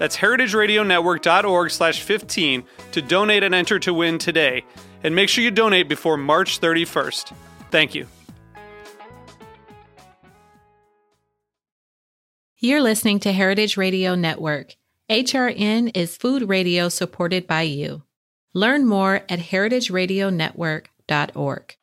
That's heritageradionetwork.org slash 15 to donate and enter to win today. And make sure you donate before March 31st. Thank you. You're listening to Heritage Radio Network. HRN is food radio supported by you. Learn more at heritageradionetwork.org.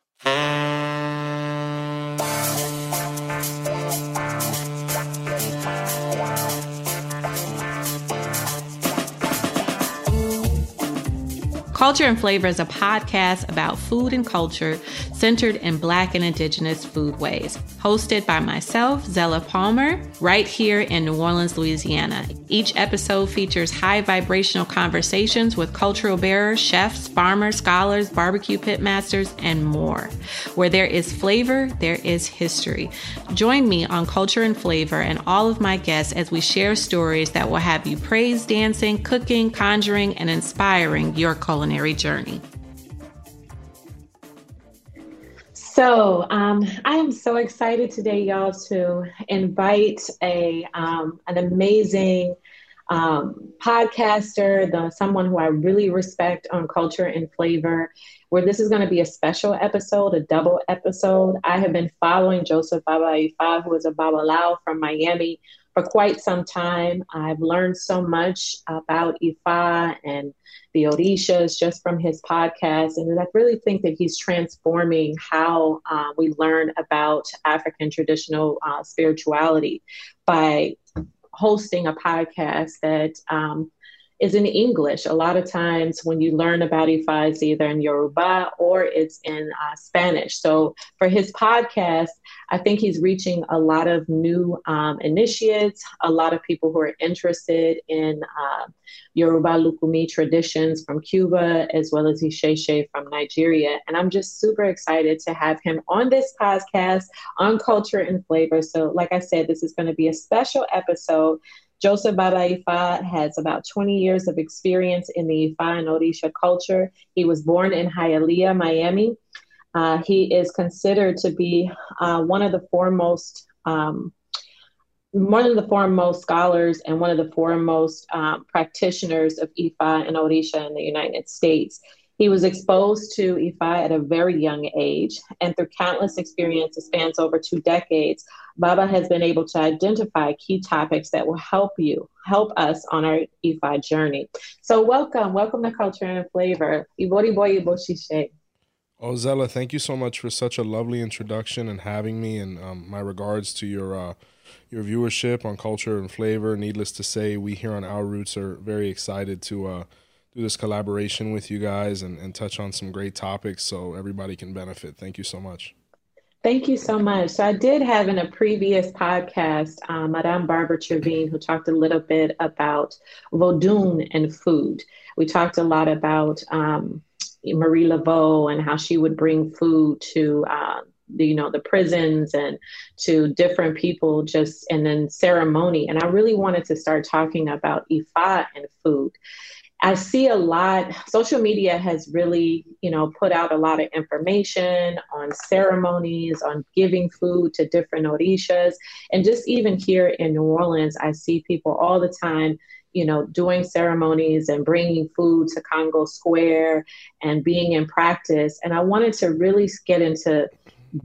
Culture and Flavor is a podcast about food and culture centered in Black and Indigenous foodways, hosted by myself, Zella Palmer, right here in New Orleans, Louisiana. Each episode features high vibrational conversations with cultural bearers, chefs, farmers, scholars, barbecue pitmasters, and more. Where there is flavor, there is history. Join me on Culture and Flavor and all of my guests as we share stories that will have you praise dancing, cooking, conjuring, and inspiring your culinary journey? So, um, I am so excited today, y'all, to invite a um, an amazing um, podcaster, the, someone who I really respect on culture and flavor. Where this is going to be a special episode, a double episode. I have been following Joseph Baba Ifa, who is a Baba Babalawo from Miami, for quite some time. I've learned so much about Ifa and the Orishas just from his podcast. And I really think that he's transforming how uh, we learn about African traditional uh, spirituality by hosting a podcast that um, is in English. A lot of times when you learn about Ifa, it's either in Yoruba or it's in uh, Spanish. So for his podcast, I think he's reaching a lot of new um, initiates, a lot of people who are interested in uh, Yoruba Lukumi traditions from Cuba, as well as Isheshe from Nigeria. And I'm just super excited to have him on this podcast on culture and flavor. So, like I said, this is going to be a special episode Joseph Baba Ifa has about 20 years of experience in the Ifa and Orisha culture. He was born in Hialeah, Miami. Uh, he is considered to be uh, one of the foremost, um, one of the foremost scholars and one of the foremost um, practitioners of Ifa and Orisha in the United States. He was exposed to Ifa at a very young age, and through countless experiences spans over two decades, Baba has been able to identify key topics that will help you, help us on our Ifa journey. So welcome, welcome to Culture and Flavor. Iboru Iboya Ibosheshe. Thank you so much for such a lovely introduction and having me. And um, my regards to your uh, your viewership on Culture and Flavor. Needless to say, we here on Our Roots are very excited to uh, do this collaboration with you guys and, and touch on some great topics so everybody can benefit. Thank you so much. Thank you so much. So I did have in a previous podcast, um, Madame Barbara Trevigne, who talked a little bit about Vodun and food. We talked a lot about um, Marie Laveau and how she would bring food to uh, you know the prisons and to different people just and then ceremony. And I really wanted to start talking about Ifa and food I see a lot, social media has really, you know, put out a lot of information on ceremonies, on giving food to different orishas. And just even here in New Orleans, I see people all the time, you know, doing ceremonies and bringing food to Congo Square and being in practice. And I wanted to really get into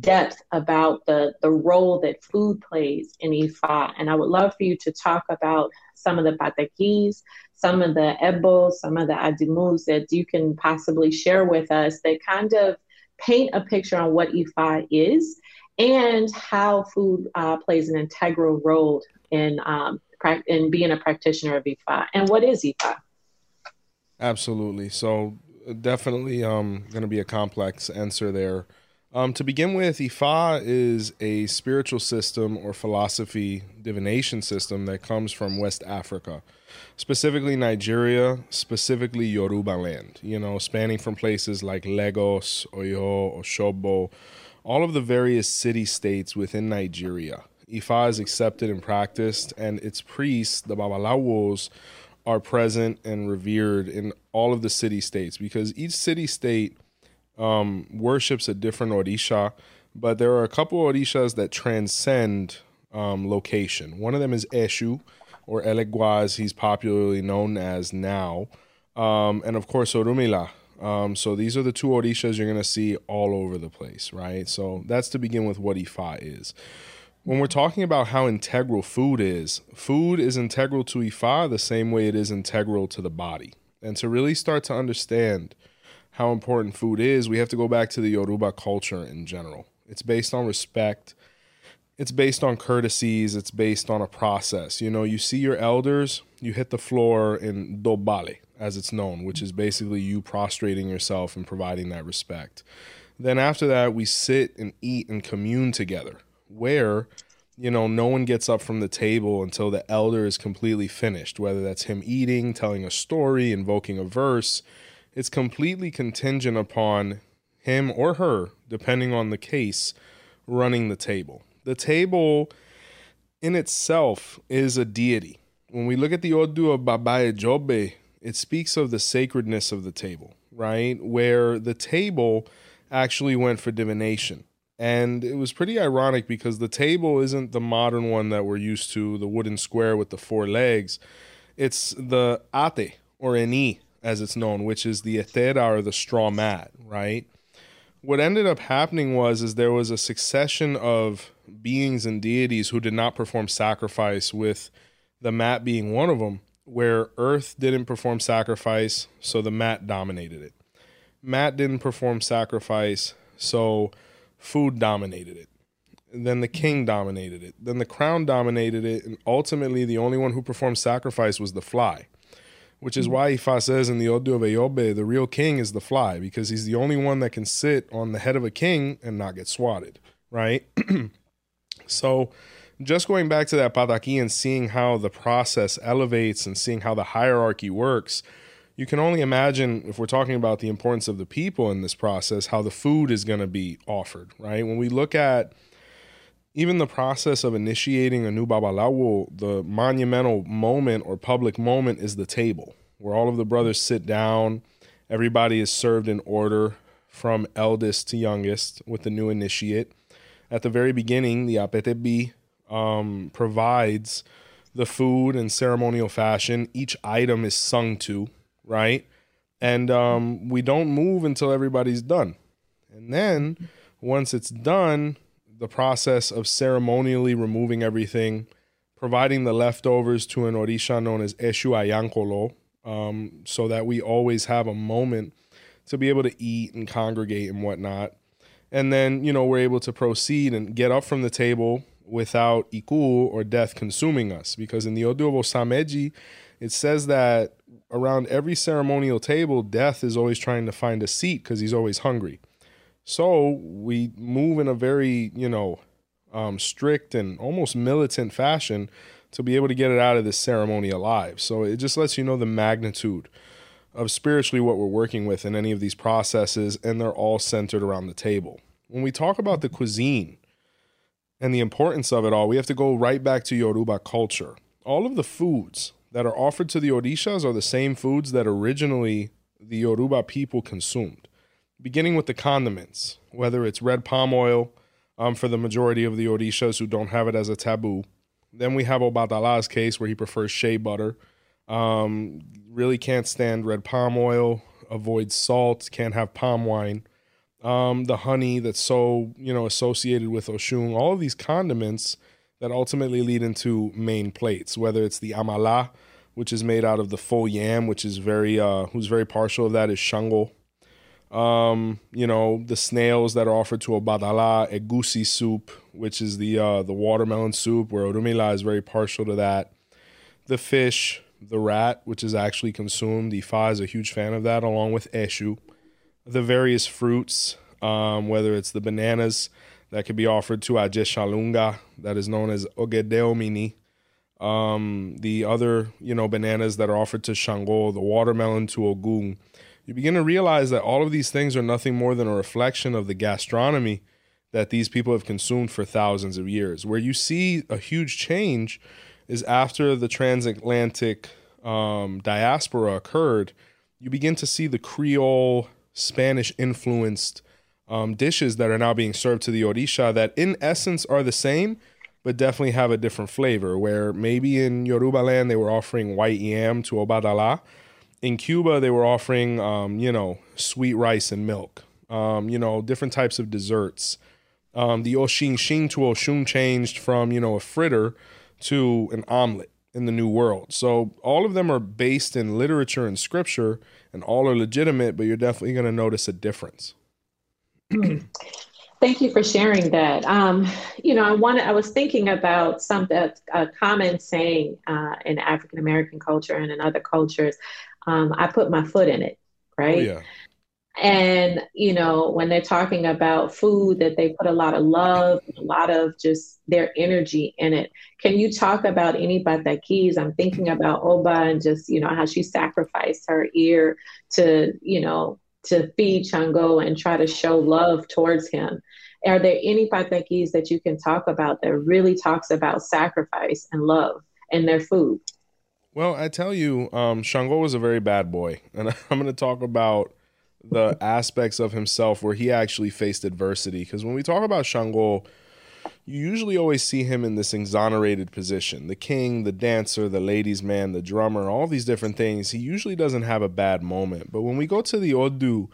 depth about the, the role that food plays in Ifa. And I would love for you to talk about some of the patakis, some of the ebos, some of the adimus that you can possibly share with us that kind of paint a picture on what Ifa is and how food uh, plays an integral role in um, in being a practitioner of Ifa. And what is Ifa? Absolutely. So definitely um, going to be a complex answer there. Um, to begin with, Ifa is a spiritual system or philosophy divination system that comes from West Africa, specifically Nigeria, specifically Yoruba land, you know, spanning from places like Lagos, Oyo, Oshobo, all of the various city states within Nigeria. Ifa is accepted and practiced, and its priests, the Babalawos, are present and revered in all of the city states because each city state um, worships a different Orisha, but there are a couple Orishas that transcend um, location. One of them is Eshu, or Elegua, he's popularly known as now, um, and of course Orunmila. Um, so these are the two Orishas you're going to see all over the place, right? So that's to begin with what Ifa is. When we're talking about how integral food is, food is integral to Ifa the same way it is integral to the body. And to really start to understand how important food is, we have to go back to the Yoruba culture in general. It's based on respect. It's based on courtesies. It's based on a process. You know, you see your elders, you hit the floor in dobale, as it's known, which is basically you prostrating yourself and providing that respect. Then after that, we sit and eat and commune together, where you know, no one gets up from the table until the elder is completely finished, whether that's him eating, telling a story, invoking a verse. It's completely contingent upon him or her, depending on the case, running the table. The table in itself is a deity. When we look at the Odu of Baba Ejiogbe, it speaks of the sacredness of the table, right? Where the table actually went for divination. And it was pretty ironic because the table isn't the modern one that we're used to, the wooden square with the four legs. It's the ate or eni as it's known, which is the etera or the straw mat, right? What ended up happening was is there was a succession of beings and deities who did not perform sacrifice with the mat being one of them where earth didn't perform sacrifice so the mat dominated it. Mat didn't perform sacrifice so food dominated it. Then the king dominated it. Then the crown dominated it and ultimately the only one who performed sacrifice was the fly which is why Ifa says in the Odu of Eyobe, the real king is the fly, because he's the only one that can sit on the head of a king and not get swatted, right? so, just going back to that pataki and seeing how the process elevates and seeing how the hierarchy works, you can only imagine if we're talking about the importance of the people in this process, how the food is going to be offered, right? When we look at even the process of initiating a new babalawo, the monumental moment or public moment is the table, where all of the brothers sit down, everybody is served in order from eldest to youngest with the new initiate. At the very beginning, the apetebi um, provides the food in ceremonial fashion. Each item is sung to, right? And um, we don't move until everybody's done. And then once it's done, the process of ceremonially removing everything, providing the leftovers to an orisha known as Eshu Ayankolo, um, so that we always have a moment to be able to eat and congregate and whatnot. And then, you know, we're able to proceed and get up from the table without iku or death consuming us. Because in the Odu of Osameji, it says that around every ceremonial table, death is always trying to find a seat because he's always hungry. So we move in a very, you know, um, strict and almost militant fashion to be able to get it out of this ceremony alive. So it just lets you know the magnitude of spiritually what we're working with in any of these processes, and they're all centered around the table. When we talk about the cuisine and the importance of it all, we have to go right back to Yoruba culture. All of the foods that are offered to the Orishas are the same foods that originally the Yoruba people consumed beginning with the condiments, whether it's red palm oil um, for the majority of the Orishas who don't have it as a taboo. Then we have Obatala's case where he prefers shea butter. Um, really can't stand red palm oil, avoids salt, can't have palm wine. Um, the honey that's so you know associated with Oshun, all of these condiments that ultimately lead into main plates, whether it's the amala, which is made out of the full yam, which is very uh, who's very partial of that is Shango, Um, you know, the snails that are offered to Obatala, egusi soup, which is the uh, the watermelon soup, where Orunmila is very partial to that. The fish, the rat, which is actually consumed. Ifa is a huge fan of that, along with eshu. The various fruits, um, whether it's the bananas that could be offered to Ajeshalunga, that is known as Ogedeomini. Um, the other, you know, bananas that are offered to Shango, the watermelon to Ogun you begin to realize that all of these things are nothing more than a reflection of the gastronomy that these people have consumed for thousands of years. Where you see a huge change is after the transatlantic um, diaspora occurred, you begin to see the Creole, Spanish influenced um, dishes that are now being served to the Orisha that, in essence, are the same, but definitely have a different flavor. Where maybe in Yoruba land they were offering white yam to Obatala in Cuba, they were offering, um, you know, sweet rice and milk, um, you know, different types of desserts. Um, the Oshin Shin to Oshun changed from, you know, a fritter to an omelet in the New World. So all of them are based in literature and scripture, and all are legitimate, but you're definitely going to notice a difference. Thank you for sharing that. Um, you know, I wanted, I was thinking about some a common saying uh, in African American culture and in other cultures um, I put my foot in it, right? Oh, yeah. And you know, when they're talking about food, that they put a lot of love, a lot of just their energy in it. Can you talk about any keys? I'm thinking about Oba and just you know how she sacrificed her ear to you know to feed Shango and try to show love towards him. Are there any patakis that you can talk about that really talks about sacrifice and love in their food? Well, I tell you, um, Shango was a very bad boy, and I'm going to talk about the aspects of himself where he actually faced adversity. Because when we talk about Shango, you usually always see him in this exonerated position the king, the dancer, the ladies' man, the drummer, all these different things. He usually doesn't have a bad moment. But when we go to the Odu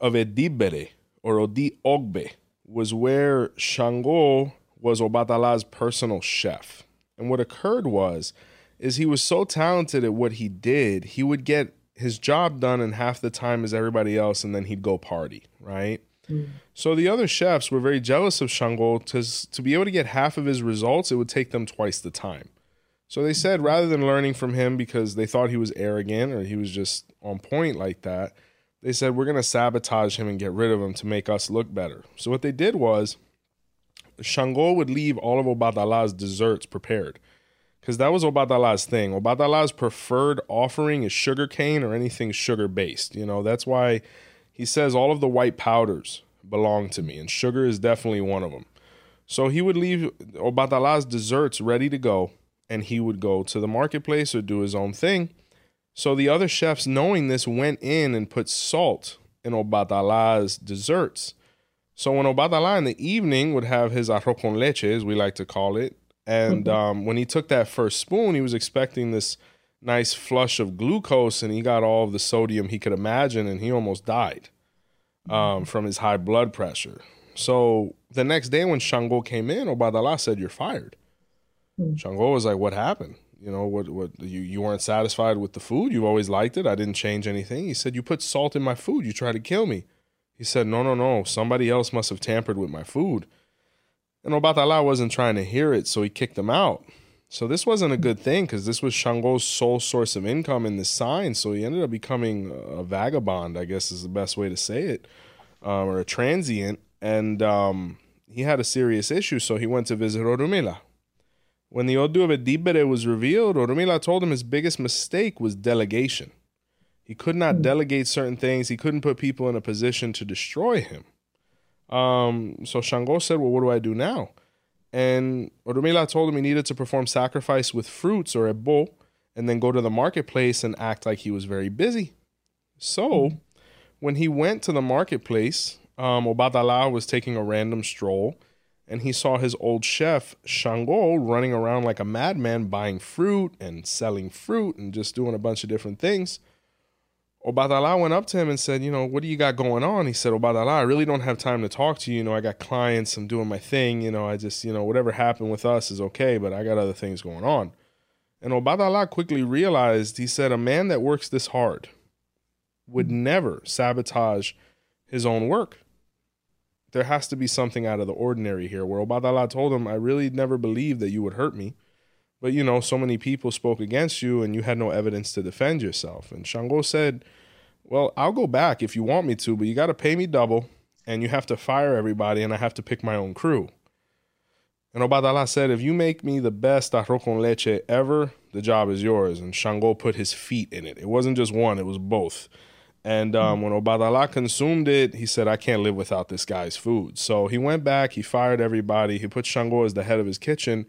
of Edibere or Odi Ogbe, was where Shango was Obatala's personal chef. And what occurred was is he was so talented at what he did, he would get his job done in half the time as everybody else, and then he'd go party, right? Mm. So the other chefs were very jealous of Shango to, to be able to get half of his results, it would take them twice the time. So they said rather than learning from him because they thought he was arrogant or he was just on point like that, they said, We're going to sabotage him and get rid of him to make us look better. So what they did was Shango would leave all of Obatala's desserts prepared because that was Obatala's thing. Obatala's preferred offering is sugar cane or anything sugar based. You know, that's why he says all of the white powders belong to me, and sugar is definitely one of them. So he would leave Obatala's desserts ready to go, and he would go to the marketplace or do his own thing. So the other chefs, knowing this, went in and put salt in Obatala's desserts. So when Obatala in the evening would have his arroz con leche, as we like to call it, and mm-hmm. um, when he took that first spoon, he was expecting this nice flush of glucose, and he got all of the sodium he could imagine, and he almost died um, mm-hmm. from his high blood pressure. So the next day, when Shango came in, Obatala said, "You're fired." Mm-hmm. Shango was like, "What happened? You know, what? What? You you weren't satisfied with the food? You've always liked it. I didn't change anything." He said, "You put salt in my food. You tried to kill me." He said, "No, no, no. Somebody else must have tampered with my food." And Obatala wasn't trying to hear it, so he kicked him out. So this wasn't a good thing because this was Shango's sole source of income in this sign. So he ended up becoming a vagabond, I guess is the best way to say it, um, or a transient. And um, he had a serious issue, so he went to visit Orunmila. When the Odu of Edibere was revealed, Orunmila told him his biggest mistake was delegation. He could not hmm. delegate certain things. He couldn't put people in a position to destroy him. Um, so Shango said, Well, what do I do now? And Orunmila told him he needed to perform sacrifice with fruits or a bowl and then go to the marketplace and act like he was very busy. So when he went to the marketplace, um, Obatala was taking a random stroll and he saw his old chef, Shango, running around like a madman buying fruit and selling fruit and just doing a bunch of different things. Obatala went up to him and said, You know, what do you got going on? He said, Obatala, I really don't have time to talk to you. You know, I got clients, I'm doing my thing. You know, I just, you know, whatever happened with us is okay, but I got other things going on. And Obatala quickly realized, he said, a man that works this hard would never sabotage his own work. There has to be something out of the ordinary here. Where Obatala told him, I really never believed that you would hurt me. But you know, so many people spoke against you and you had no evidence to defend yourself. And Shango said, Well, I'll go back if you want me to, but you got to pay me double and you have to fire everybody and I have to pick my own crew. And Obatala said, If you make me the best arroz con leche ever, the job is yours. And Shango put his feet in it. It wasn't just one, it was both. And um, when Obatala consumed it, he said, I can't live without this guy's food. So he went back, he fired everybody, he put Shango as the head of his kitchen.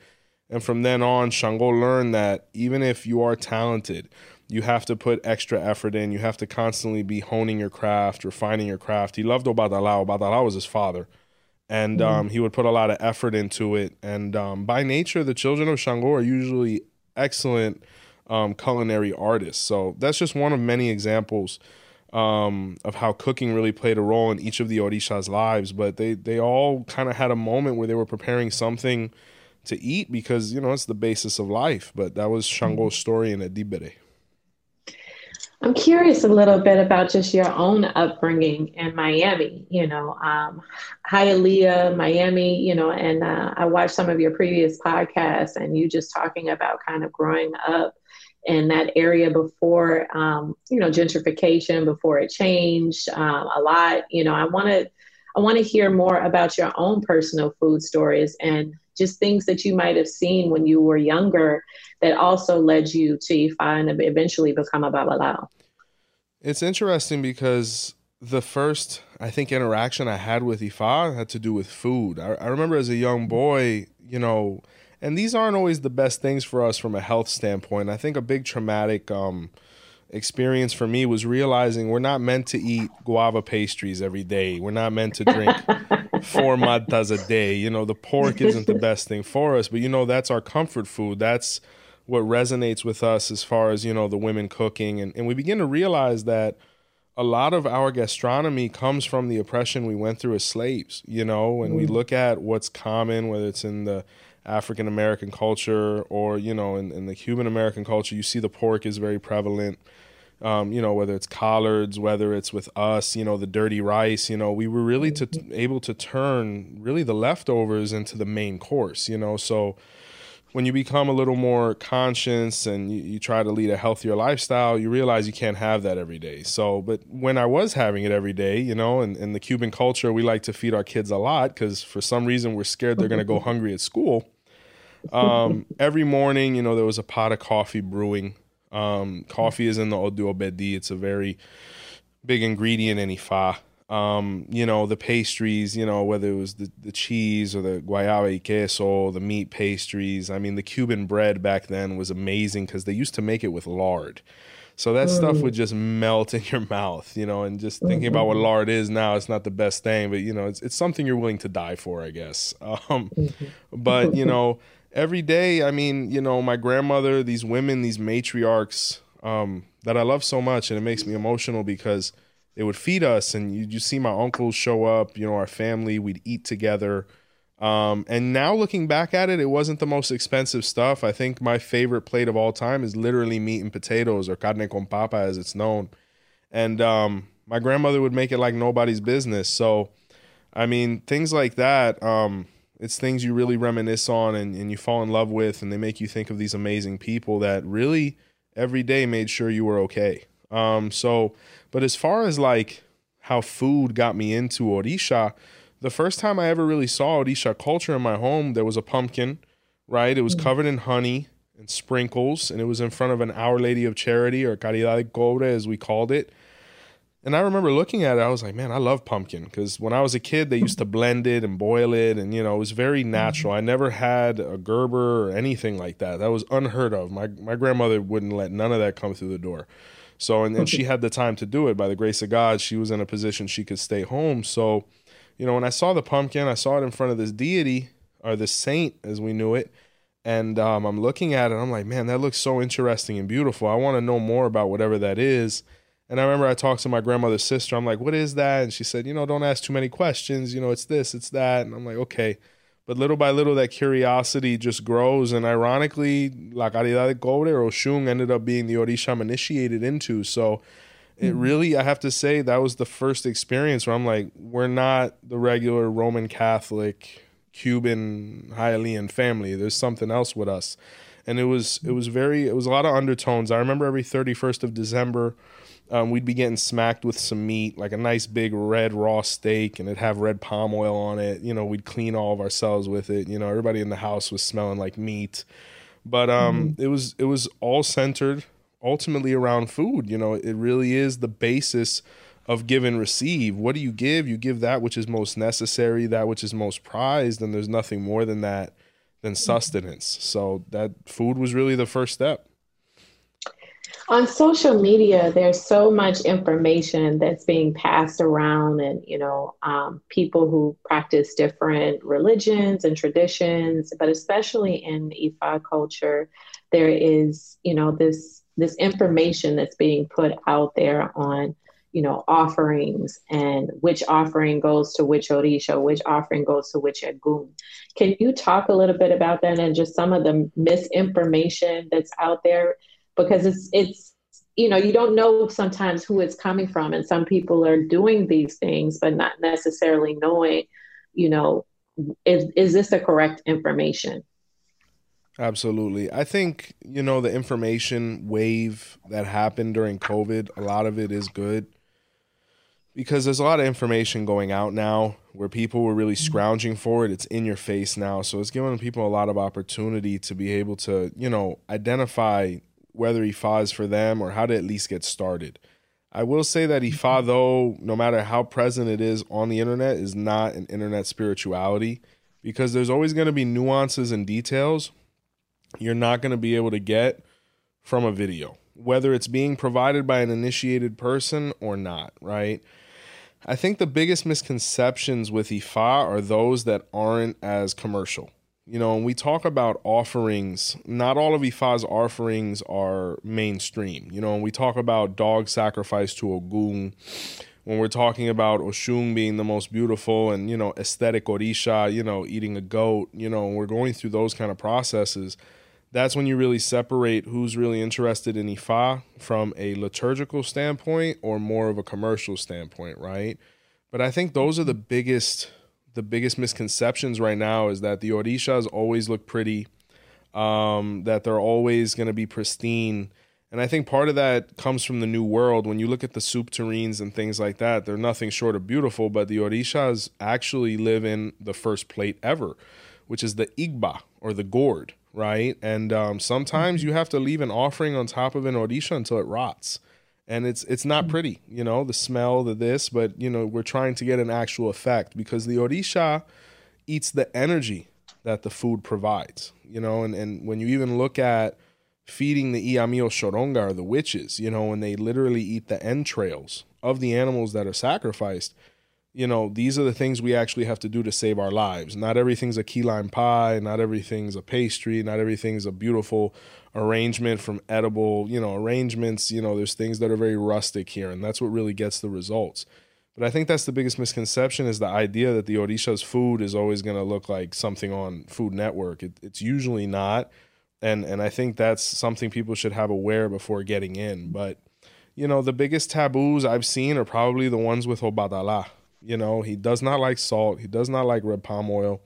And from then on, Shango learned that even if you are talented, you have to put extra effort in. You have to constantly be honing your craft, refining your craft. He loved Obatala. Obatala was his father. And mm-hmm. um, he would put a lot of effort into it. And um, by nature, the children of Shango are usually excellent um, culinary artists. So that's just one of many examples um, of how cooking really played a role in each of the Orisha's lives. But they they all kind of had a moment where they were preparing something to eat because you know it's the basis of life. But that was Shango's story in Edibere. I'm curious a little bit about just your own upbringing in Miami. You know, um, Hialeah, Miami. You know, and uh, I watched some of your previous podcasts, and you just talking about kind of growing up in that area before, um, you know, gentrification, before it changed um, a lot. You know, I want to, I want to hear more about your own personal food stories and just things that you might have seen when you were younger that also led you to Ifa and eventually become a Babalao. It's interesting because the first, I think, interaction I had with Ifa had to do with food. I, I remember as a young boy, you know, and these aren't always the best things for us from a health standpoint. I think a big traumatic um, experience for me was realizing we're not meant to eat guava pastries every day. We're not meant to drink four matas a day. You know, the pork isn't the best thing for us, but you know, that's our comfort food. That's what resonates with us as far as, you know, the women cooking. And, and we begin to realize that a lot of our gastronomy comes from the oppression we went through as slaves, you know, when mm. we look at what's common, whether it's in the African American culture or, you know, in, in the Cuban American culture, you see the pork is very prevalent um, you know, whether it's collards, whether it's with us, you know, the dirty rice, you know, we were really to, able to turn really the leftovers into the main course, you know. So when you become a little more conscious and you, you try to lead a healthier lifestyle, you realize you can't have that every day. So, but when I was having it every day, you know, in, in the Cuban culture, we like to feed our kids a lot because for some reason we're scared they're going to go hungry at school. Um, every morning, you know, there was a pot of coffee brewing um, coffee is in the Odu Obedi. It's a very big ingredient in Ifa. Um, you know, the pastries, you know, whether it was the, the cheese or the guayaba y queso, the meat pastries. I mean, the Cuban bread back then was amazing because they used to make it with lard. So that stuff would just melt in your mouth, you know, and just thinking about what mm-hmm. lard is now, it's not the best thing, but you know, it's, it's something you're willing to die for, I guess. Um, mm-hmm. but, you know, every day, I mean, you know, my grandmother, these women, these matriarchs um, that I love so much, and it makes me emotional because they would feed us, and you you see my uncles show up, you know, our family, we'd eat together. Um, and now looking back at it, it wasn't the most expensive stuff. I think my favorite plate of all time is literally meat and potatoes, or carne con papa as it's known. And um, my grandmother would make it like nobody's business. So, I mean, things like that. Um, it's things you really reminisce on and, and you fall in love with and they make you think of these amazing people that really every day made sure you were okay. Um so but as far as like how food got me into orisha the first time i ever really saw orisha culture in my home there was a pumpkin right? It was mm. covered in honey and sprinkles and it was in front of an our lady of charity or caridad de cobre as we called it and I remember looking at it, I was like, man, I love pumpkin because when I was a kid, they used to blend it and boil it, and you know, it was very mm-hmm. natural. I never had a Gerber or anything like that. That was unheard of. My my grandmother wouldn't let none of that come through the door. So, and, and she had the time to do it. By the grace of God, she was in a position she could stay home. So, you know, when I saw the pumpkin, I saw it in front of this deity or this saint as we knew it. And um, I'm looking at it, I'm like, man, that looks so interesting and beautiful. I want to know more about whatever that is. And I remember I talked to my grandmother's sister. I'm like, what is that? And she said, you know, don't ask too many questions. You know, it's this, it's that. And I'm like, okay. But little by little, that curiosity just grows. And ironically, La Caridad de Cobre or Oshun ended up being the Orisha I'm initiated into. So it mm-hmm. really, I have to say, that was the first experience where I'm like, we're not the regular Roman Catholic, Cuban, Hialeah family. There's something else with us. And it was, it was very, it was a lot of undertones. I remember every 31st of December, um, we'd be getting smacked with some meat, like a nice big red raw steak, and it'd have red palm oil on it. You know, we'd clean all of ourselves with it. You know, everybody in the house was smelling like meat. But um, mm-hmm. it was it was all centered ultimately around food. You know, it really is the basis of give and receive. What do you give? You give that which is most necessary, that which is most prized, and there's nothing more than that than sustenance. So that food was really the first step. On social media, there's so much information that's being passed around, and you know, um, people who practice different religions and traditions, but especially in Ifa culture, there is, you know, this this information that's being put out there on you know offerings and which offering goes to which orisha which offering goes to which egun. Can you talk a little bit about that and just some of the misinformation that's out there because it's it's you know you don't know sometimes who it's coming from and some people are doing these things but not necessarily knowing you know is is this the correct information Absolutely. I think, you know, the information wave that happened during COVID, a lot of it is good because there's a lot of information going out now where people were really mm-hmm. scrounging for it. It's in your face now. So it's giving people a lot of opportunity to be able to, you know, identify whether Ifa is for them or how to at least get started. I will say that Ifa, though, no matter how present it is on the internet, is not an internet spirituality because there's always going to be nuances and details you're not going to be able to get from a video, whether it's being provided by an initiated person or not, right? I think the biggest misconceptions with Ifa are those that aren't as commercial. You know, when we talk about offerings, not all of Ifa's offerings are mainstream. You know, when we talk about dog sacrifice to Ogun, when we're talking about Oshun being the most beautiful and, you know, aesthetic Orisha, you know, eating a goat, you know, we're going through those kind of processes that's when you really separate who's really interested in Ifa from a liturgical standpoint or more of a commercial standpoint, right? But I think those are the biggest the biggest misconceptions right now is that the orishas always look pretty, um, that they're always going to be pristine. And I think part of that comes from the new world. When you look at the soup tureens and things like that, they're nothing short of beautiful, but the orishas actually live in the first plate ever, which is the igba or the gourd right? And um, sometimes you have to leave an offering on top of an orisha until it rots, and it's it's not mm. pretty, you know, the smell, the this, but you know we're trying to get an actual effect because the orisha eats the energy that the food provides, you know, and and when you even look at feeding the Iyami Osoronga or the witches, you know, when they literally eat the entrails of the animals that are sacrificed you know, these are the things we actually have to do to save our lives. Not everything's a key lime pie, not everything's a pastry, not everything's a beautiful arrangement from edible, you know, arrangements. You know, there's things that are very rustic here, and that's what really gets the results. But I think that's the biggest misconception is the idea that the Orisha's food is always going to look like something on Food Network. It, it's usually not. And, and I think that's something people should have aware before getting in. But, you know, the biggest taboos I've seen are probably the ones with Obatala you know, he does not like salt. He does not like red palm oil.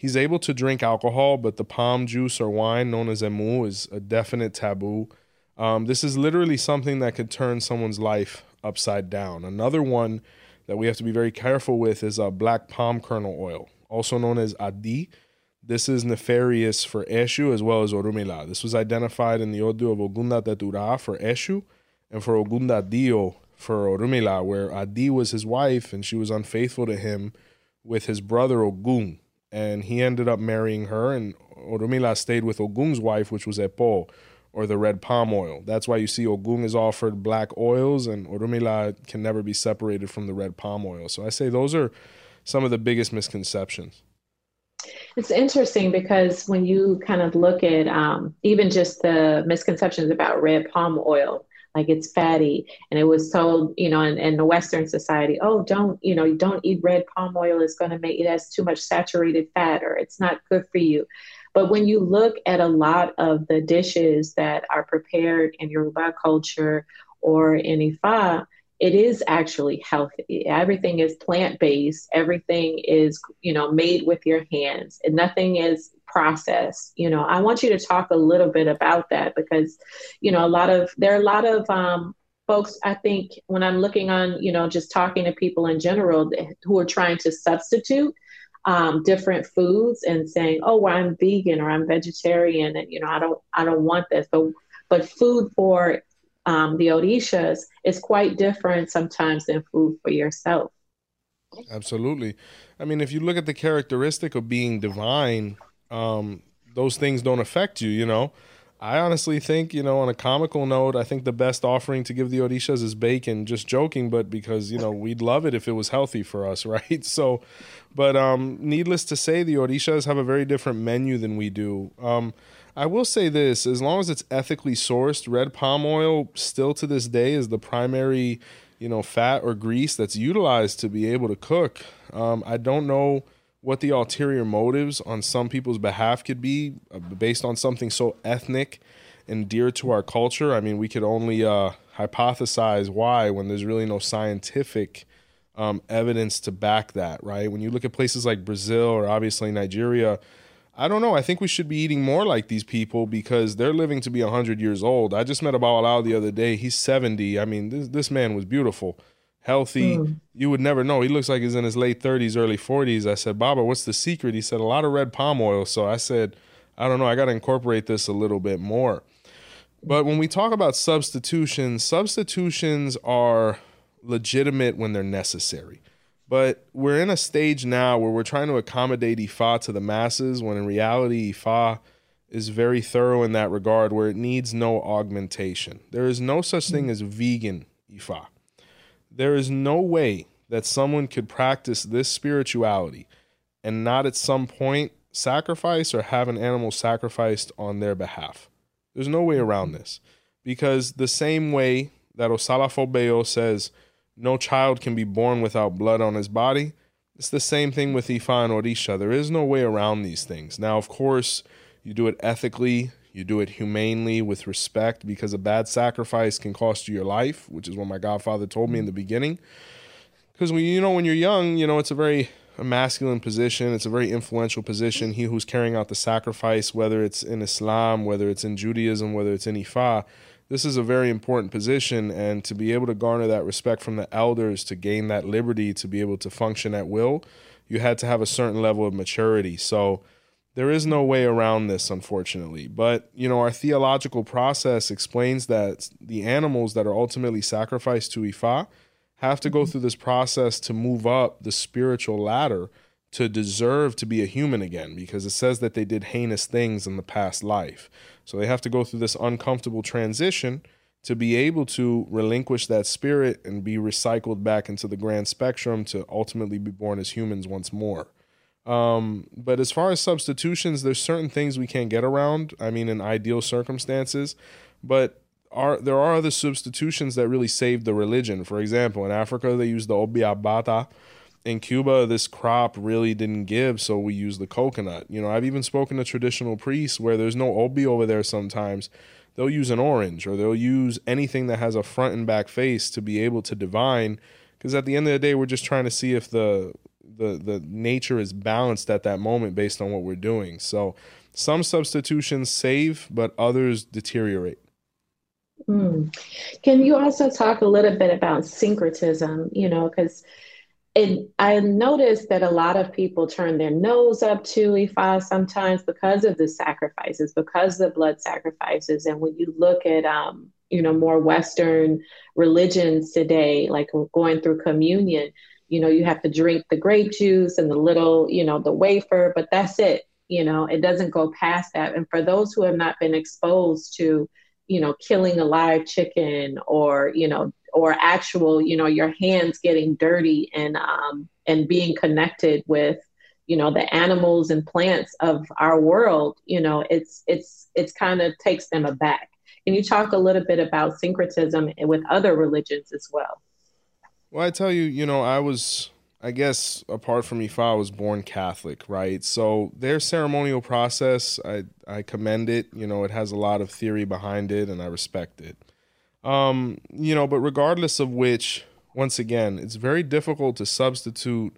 He's able to drink alcohol, but the palm juice or wine known as emu is a definite taboo. Um, this is literally something that could turn someone's life upside down. Another one that we have to be very careful with is uh, black palm kernel oil, also known as adi. This is nefarious for Eshu as well as Orunmila. This was identified in the Odu of Ogunda Tetura for Eshu and for Ogunda Dio for Orunmila, where Adi was his wife and she was unfaithful to him with his brother Ogun. And he ended up marrying her, and Orunmila stayed with Ogun's wife, which was Epo, or the red palm oil. That's why you see Ogun is offered black oils, and Orunmila can never be separated from the red palm oil. So I say those are some of the biggest misconceptions. It's interesting because when you kind of look at um, even just the misconceptions about red palm oil, like it's fatty. And it was told, you know, in, in the Western society, oh, don't, you know, don't eat red palm oil. It's going to make it has too much saturated fat or it's not good for you. But when you look at a lot of the dishes that are prepared in Yoruba culture or in Ifa, it is actually healthy. Everything is plant based. Everything is, you know, made with your hands, and nothing is processed. You know, I want you to talk a little bit about that because, you know, a lot of there are a lot of um, folks. I think when I'm looking on, you know, just talking to people in general who are trying to substitute um, different foods and saying, "Oh, well, I'm vegan or I'm vegetarian," and you know, I don't, I don't want this. But but food for um, the orishas is quite different sometimes than food for yourself. Absolutely. I mean, if you look at the characteristic of being divine, um, those things don't affect you, you know. I honestly think, you know, on a comical note, I think the best offering to give the Orishas is bacon. Just joking, but because, you know, we'd love it if it was healthy for us, right? So, but um, needless to say, the Orishas have a very different menu than we do. Um, I will say this as long as it's ethically sourced, red palm oil still to this day is the primary, you know, fat or grease that's utilized to be able to cook. Um, I don't know what the ulterior motives on some people's behalf could be uh, based on something so ethnic and dear to our culture. I mean, we could only uh, hypothesize why when there's really no scientific um, evidence to back that, right? When you look at places like Brazil or obviously Nigeria, I don't know. I think we should be eating more like these people because they're living to be 100 years old. I just met a Babalao the other day. He's 70. I mean, this, this man was beautiful, healthy. Mm. You would never know. He looks like he's in his late 30s, early 40s. I said, Baba, what's the secret? He said, a lot of red palm oil. So I said, I don't know. I got to incorporate this a little bit more. But when we talk about substitutions, substitutions are legitimate when they're necessary. But we're in a stage now where we're trying to accommodate Ifa to the masses when in reality, Ifa is very thorough in that regard where it needs no augmentation. There is no such thing as vegan Ifa. There is no way that someone could practice this spirituality and not at some point sacrifice or have an animal sacrificed on their behalf. There's no way around mm-hmm. this because the same way that Osalafo says, no child can be born without blood on his body. It's the same thing with Ifa and Orisha. There is no way around these things. Now, of course, you do it ethically, you do it humanely with respect because a bad sacrifice can cost you your life, which is what my godfather told me in the beginning. Because when you know when you're young, you know it's a very a masculine position. It's a very influential position. He who's carrying out the sacrifice, whether it's in Islam, whether it's in Judaism, whether it's in Ifa, this is a very important position and to be able to garner that respect from the elders to gain that liberty to be able to function at will you had to have a certain level of maturity so there is no way around this unfortunately but you know our theological process explains that the animals that are ultimately sacrificed to ifa have to go mm-hmm. through this process to move up the spiritual ladder to deserve to be a human again because it says that they did heinous things in the past life. So they have to go through this uncomfortable transition to be able to relinquish that spirit and be recycled back into the grand spectrum to ultimately be born as humans once more. Um, but as far as substitutions, there's certain things we can't get around. I mean, in ideal circumstances, but are there are other substitutions that really save the religion. For example, in Africa, they use the obiabata, in Cuba, this crop really didn't give, so we use the coconut. You know, I've even spoken to traditional priests where there's no obi over there sometimes. They'll use an orange or they'll use anything that has a front and back face to be able to divine. Because at the end of the day, we're just trying to see if the the the nature is balanced at that moment based on what we're doing. So some substitutions save, but others deteriorate. Mm. Can you also talk a little bit about syncretism? You know, because I noticed that a lot of people turn their nose up to Ifa sometimes because of the sacrifices, because the blood sacrifices. And when you look at, um, you know, more Western religions today, like going through communion, you know, you have to drink the grape juice and the little, you know, the wafer, but that's it. You know, it doesn't go past that. And for those who have not been exposed to, you know, killing a live chicken or, you know, or actual, you know, your hands getting dirty and um, and being connected with, you know, the animals and plants of our world, you know, it's it's it's kind of takes them aback. Can you talk a little bit about syncretism with other religions as well? Well, I tell you, you know, I was I guess apart from Ifa, I was born Catholic, right? So their ceremonial process, I I commend it. You know, it has a lot of theory behind it, and I respect it. Um, you know, but regardless of which, once again, it's very difficult to substitute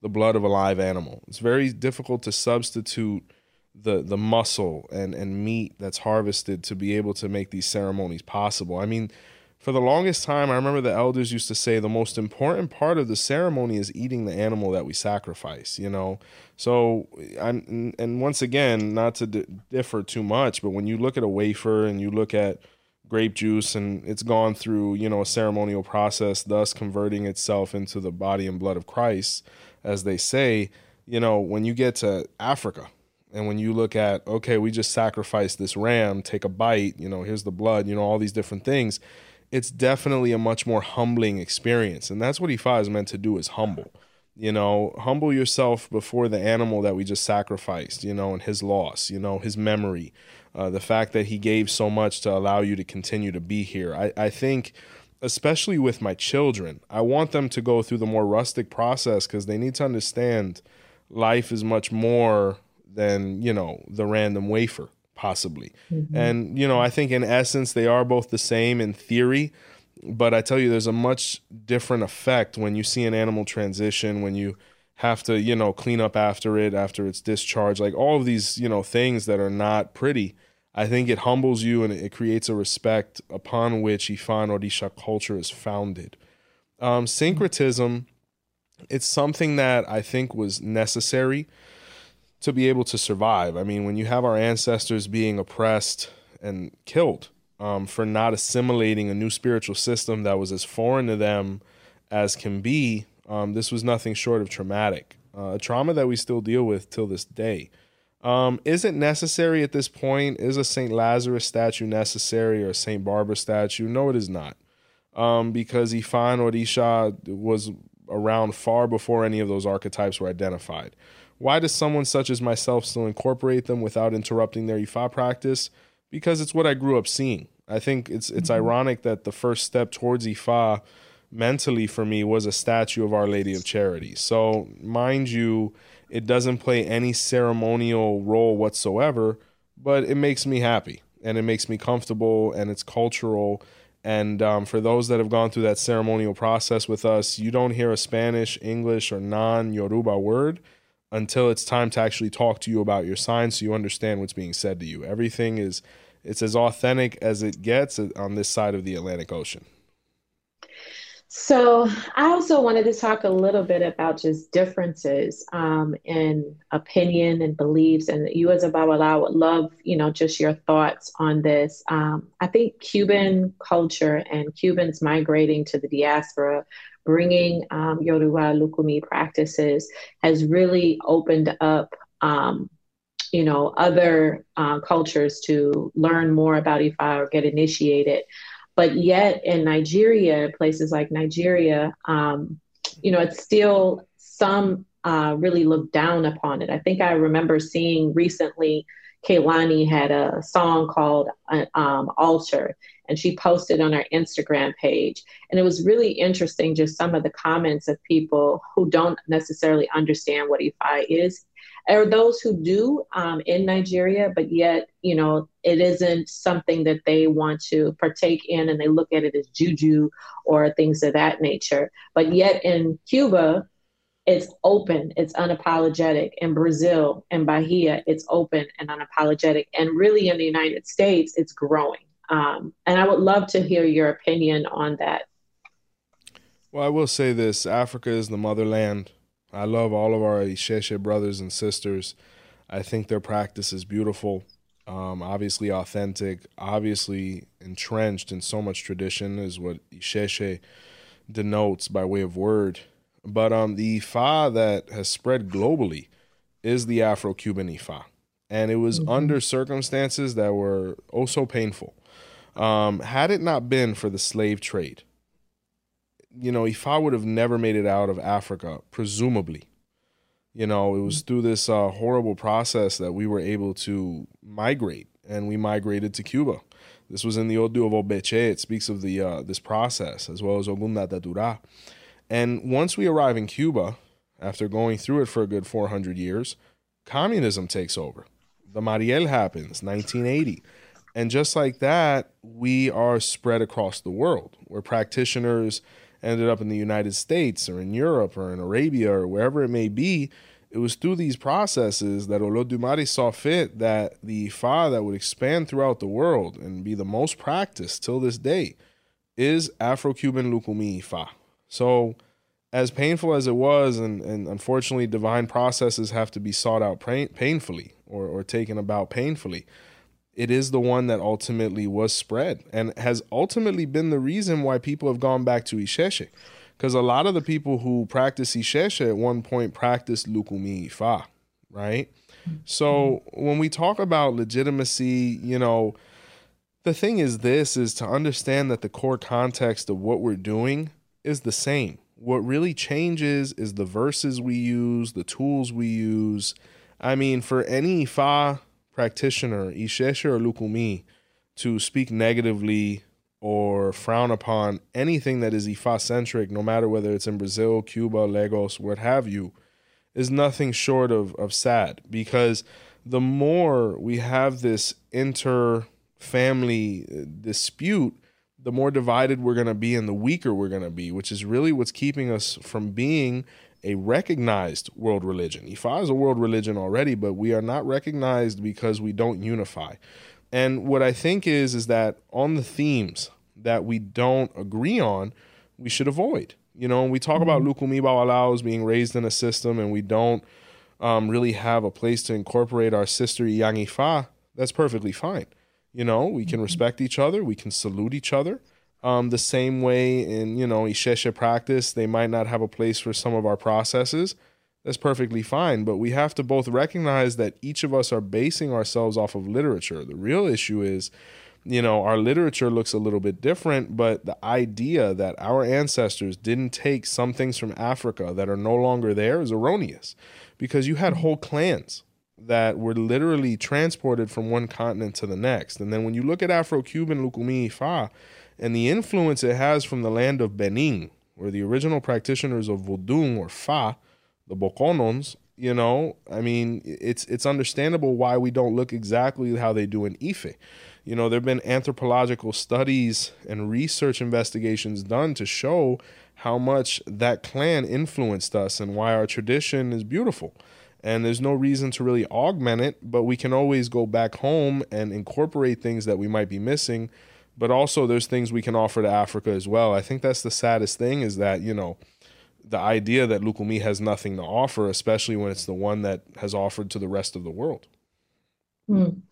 the blood of a live animal. It's very difficult to substitute the the muscle and and meat that's harvested to be able to make these ceremonies possible. I mean, for the longest time, I remember the elders used to say the most important part of the ceremony is eating the animal that we sacrifice. You know, so and and once again, not to d- differ too much, but when you look at a wafer and you look at grape juice and it's gone through you know a ceremonial process thus converting itself into the body and blood of christ as they say you know when you get to africa and when you look at okay we just sacrificed this ram take a bite you know here's the blood you know all these different things it's definitely a much more humbling experience. And that's what ifa is meant to do is humble. You know humble yourself before the animal that we just sacrificed you know and his loss you know his memory uh, the fact that he gave so much to allow you to continue to be here. I, I think, especially with my children, I want them to go through the more rustic process because they need to understand life is much more than, you know, the random wafer, possibly. Mm-hmm. And, you know, I think in essence, they are both the same in theory. But I tell you, there's a much different effect when you see an animal transition, when you have to you know clean up after it after it's discharged like all of these you know things that are not pretty i think it humbles you and it creates a respect upon which ifan orisha culture is founded um, syncretism it's something that i think was necessary to be able to survive i mean when you have our ancestors being oppressed and killed um, for not assimilating a new spiritual system that was as foreign to them as can be um, this was nothing short of traumatic, uh, a trauma that we still deal with till this day. Um, is it necessary at this point? Is a St. Lazarus statue necessary or a St. Barbara statue? No, it is not. Um, because Ifan Orisha was around far before any of those archetypes were identified. Why does someone such as myself still incorporate them without interrupting their Ifa practice? Because it's what I grew up seeing. I think it's it's mm-hmm. ironic that the first step towards Ifa mentally for me was a statue of Our Lady of Charity. So, mind you, it doesn't play any ceremonial role whatsoever, but it makes me happy and it makes me comfortable and it's cultural. And um, for those that have gone through that ceremonial process with us, you don't hear a Spanish, English, or non Yoruba word until it's time to actually talk to you about your sign so you understand what's being said to you. Everything is it's as authentic as it gets on this side of the Atlantic Ocean. So, I also wanted to talk a little bit about just differences um, in opinion and beliefs. And you, as a Babalawo, would love, you know, just your thoughts on this. Um, I think Cuban culture and Cubans migrating to the diaspora, bringing um, Yoruba Lukumi practices, has really opened up. Um, you know, other uh, cultures to learn more about Ifa or get initiated. But yet in Nigeria, places like Nigeria, um, you know, it's still some uh, really look down upon it. I think I remember seeing recently Kehlani had a song called uh, um, Altar, and she posted on our Instagram page. And it was really interesting, just some of the comments of people who don't necessarily understand what Ifa is or those who do um, in Nigeria, but yet, you know, it isn't something that they want to partake in and they look at it as juju or things of that nature. But yet in Cuba, it's open, it's unapologetic. In Brazil and Bahia, it's open and unapologetic. And really in the United States, it's growing. Um, and I would love to hear your opinion on that. Well, I will say this Africa is the motherland I love all of our Isheshe brothers and sisters. I think their practice is beautiful, um, obviously authentic, obviously entrenched in so much tradition, is what Isheshe denotes by way of word. But um, the Ifa that has spread globally is the Afro Cuban Ifa. And it was mm-hmm. under circumstances that were oh so painful. Um, had it not been for the slave trade, you know, Ifa would have never made it out of Africa, presumably. You know, it was through this uh, horrible process that we were able to migrate, and we migrated to Cuba. This was in the Odu of Obeche. It speaks of the uh, this process as well as Ogunda Dadura. And once we arrive in Cuba, after going through it for a good 400 years, communism takes over. The Mariel happens, 1980. And just like that, we are spread across the world where practitioners ended up in the United States or in Europe or in Arabia or wherever it may be. It was through these processes that Olodumare saw fit that the Ifa that would expand throughout the world and be the most practiced till this day is Afro-Cuban Lukumi Ifa. So as painful as it was, and, and unfortunately divine processes have to be sought out pain, painfully or, or taken about painfully, it is the one that ultimately was spread and has ultimately been the reason why people have gone back to Isheshe. Because a lot of the people who practice Isheshe at one point practiced Lukumi Ifa, right? So when we talk about legitimacy, you know, the thing is this is to understand that the core context of what we're doing is the same. What really changes is the verses we use, the tools we use. I mean, for any Ifa practitioner, Isheshe or Lukumi, to speak negatively or frown upon anything that is Ifa centric, no matter whether it's in Brazil, Cuba, Lagos, what have you, is nothing short of, of sad. Because the more we have this inter family uh, dispute, the more divided we're going to be and the weaker we're going to be, which is really what's keeping us from being a recognized world religion. Ifa is a world religion already, but we are not recognized because we don't unify. And what I think is is that on the themes that we don't agree on, we should avoid. You know, we talk about mm-hmm. Lukumi Babalawos being raised in a system and we don't um, really have a place to incorporate our sister Yang Ifa, that's perfectly fine. You know, we can mm-hmm. respect each other, we can salute each other. Um, the same way in you know Isheshe practice, they might not have a place for some of our processes. That's perfectly fine, but we have to both recognize that each of us are basing ourselves off of literature. The real issue is, you know, our literature looks a little bit different, but the idea that our ancestors didn't take some things from Africa that are no longer there is erroneous, because you had whole clans that were literally transported from one continent to the next. And then when you look at Afro-Cuban Lukumi Fa, and the influence it has from the land of Benin, where the original practitioners of Vodun or Fa, the Bokonons, you know, I mean, it's it's understandable why we don't look exactly how they do in Ife. You know, there have been anthropological studies and research investigations done to show how much that clan influenced us and why our tradition is beautiful. And there's no reason to really augment it, but we can always go back home and incorporate things that we might be missing but also there's things we can offer to Africa as well. I think that's the saddest thing is that, you know, the idea that Lukumi has nothing to offer, especially when it's the one that has offered to the rest of the world. Mm.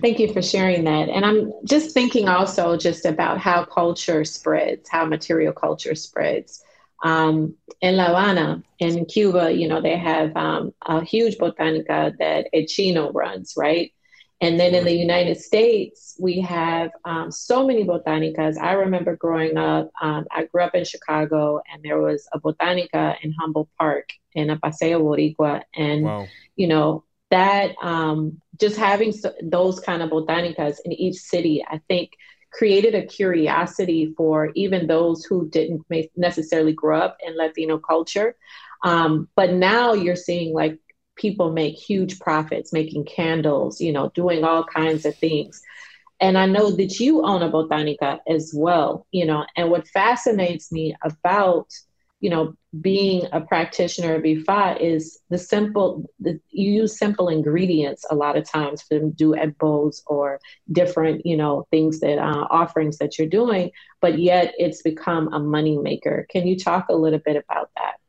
Thank you for sharing that. And I'm just thinking also just about how culture spreads, how material culture spreads. Um, in La Habana, in Cuba, you know, they have um, a huge botanica that El Chino runs, right? And then in the United States, we have um, so many botanicas. I remember growing up, um, I grew up in Chicago, and there was a botanica in Humboldt Park in a Paseo Boricua. And, wow. you know, that um, just having so, those kind of botanicas in each city, I think created a curiosity for even those who didn't necessarily grow up in Latino culture. Um, but now you're seeing like people make huge profits making candles, you know, doing all kinds of things. And I know that you own a botanica as well, you know, and what fascinates me about, you know, being a practitioner of Ifa is the simple, the, you use simple ingredients a lot of times for them to do ebos or different, you know, things that, uh, offerings that you're doing, but yet it's become a money maker. Can you talk a little bit about that?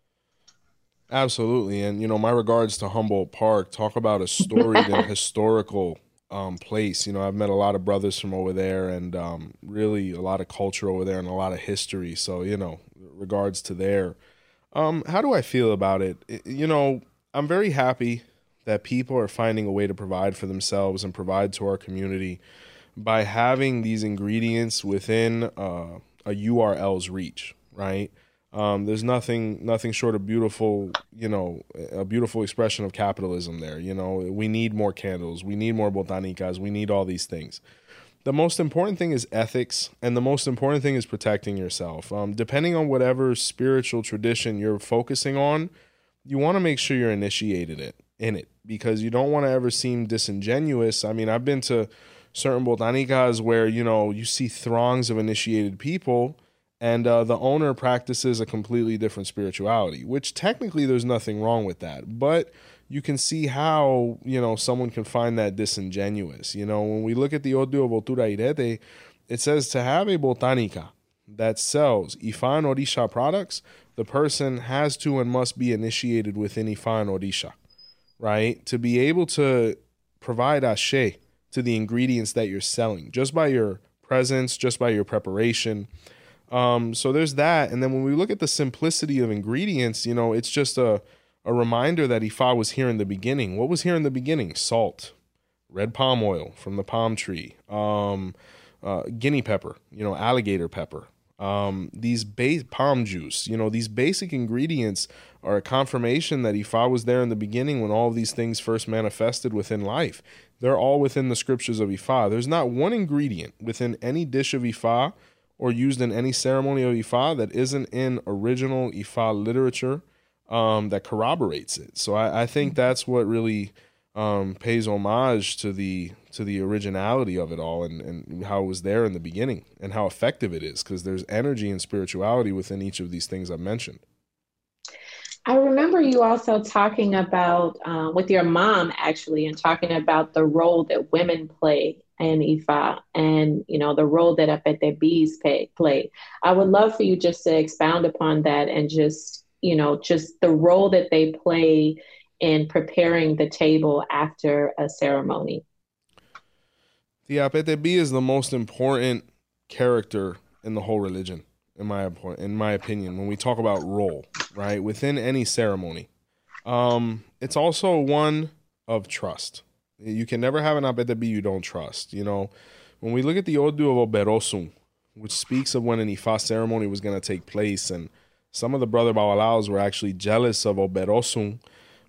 Absolutely. And, you know, my regards to Humboldt Park. Talk about a storied and historical um, place. You know, I've met a lot of brothers from over there and um, really a lot of culture over there and a lot of history. So, you know, regards to there. Um, how do I feel about it? it? You know, I'm very happy that people are finding a way to provide for themselves and provide to our community by having these ingredients within uh, a URL's reach, right? Um, there's nothing nothing short of beautiful, you know, a beautiful expression of capitalism there. You know, we need more candles, we need more botanicas, we need all these things. The most important thing is ethics, and the most important thing is protecting yourself. Um, depending on whatever spiritual tradition you're focusing on, you want to make sure you're initiated it in it because you don't want to ever seem disingenuous. I mean, I've been to certain botanicas where you know you see throngs of initiated people and uh, the owner practices a completely different spirituality which technically there's nothing wrong with that but you can see how you know someone can find that disingenuous you know when we look at the Odu of Otura Irete it says to have a botanica that sells ifa and orisha products the person has to and must be initiated within ifa and orisha right to be able to provide ashe to the ingredients that you're selling just by your presence, just by your preparation. Um, so there's that. And then when we look at the simplicity of ingredients, you know, it's just a, a reminder that Ifa was here in the beginning. What was here in the beginning? Salt, red palm oil from the palm tree, um, uh, guinea pepper, you know, alligator pepper, um, these base palm juice, you know, these basic ingredients are a confirmation that Ifa was there in the beginning when all of these things first manifested within life. They're all within the scriptures of Ifa. There's not one ingredient within any dish of Ifa or used in any ceremony of Ifa that isn't in original Ifa literature um, that corroborates it. So I, I think that's what really um, pays homage to the to the originality of it all and, and how it was there in the beginning and how effective it is because there's energy and spirituality within each of these things I've mentioned. I remember you also talking about uh, with your mom actually, and talking about the role that women play in Ifa, and you know the role that Apetebis play. Play. I would love for you just to expound upon that and just you know just the role that they play in preparing the table after a ceremony. The Apetebi is the most important character in the whole religion in my in my opinion, when we talk about role, right within any ceremony, um, it's also one of trust. You can never have an apete you don't trust. You know, when we look at the Odu of Oberosum, which speaks of when an Ifa ceremony was going to take place, and some of the brother Babalawos were actually jealous of Oberosum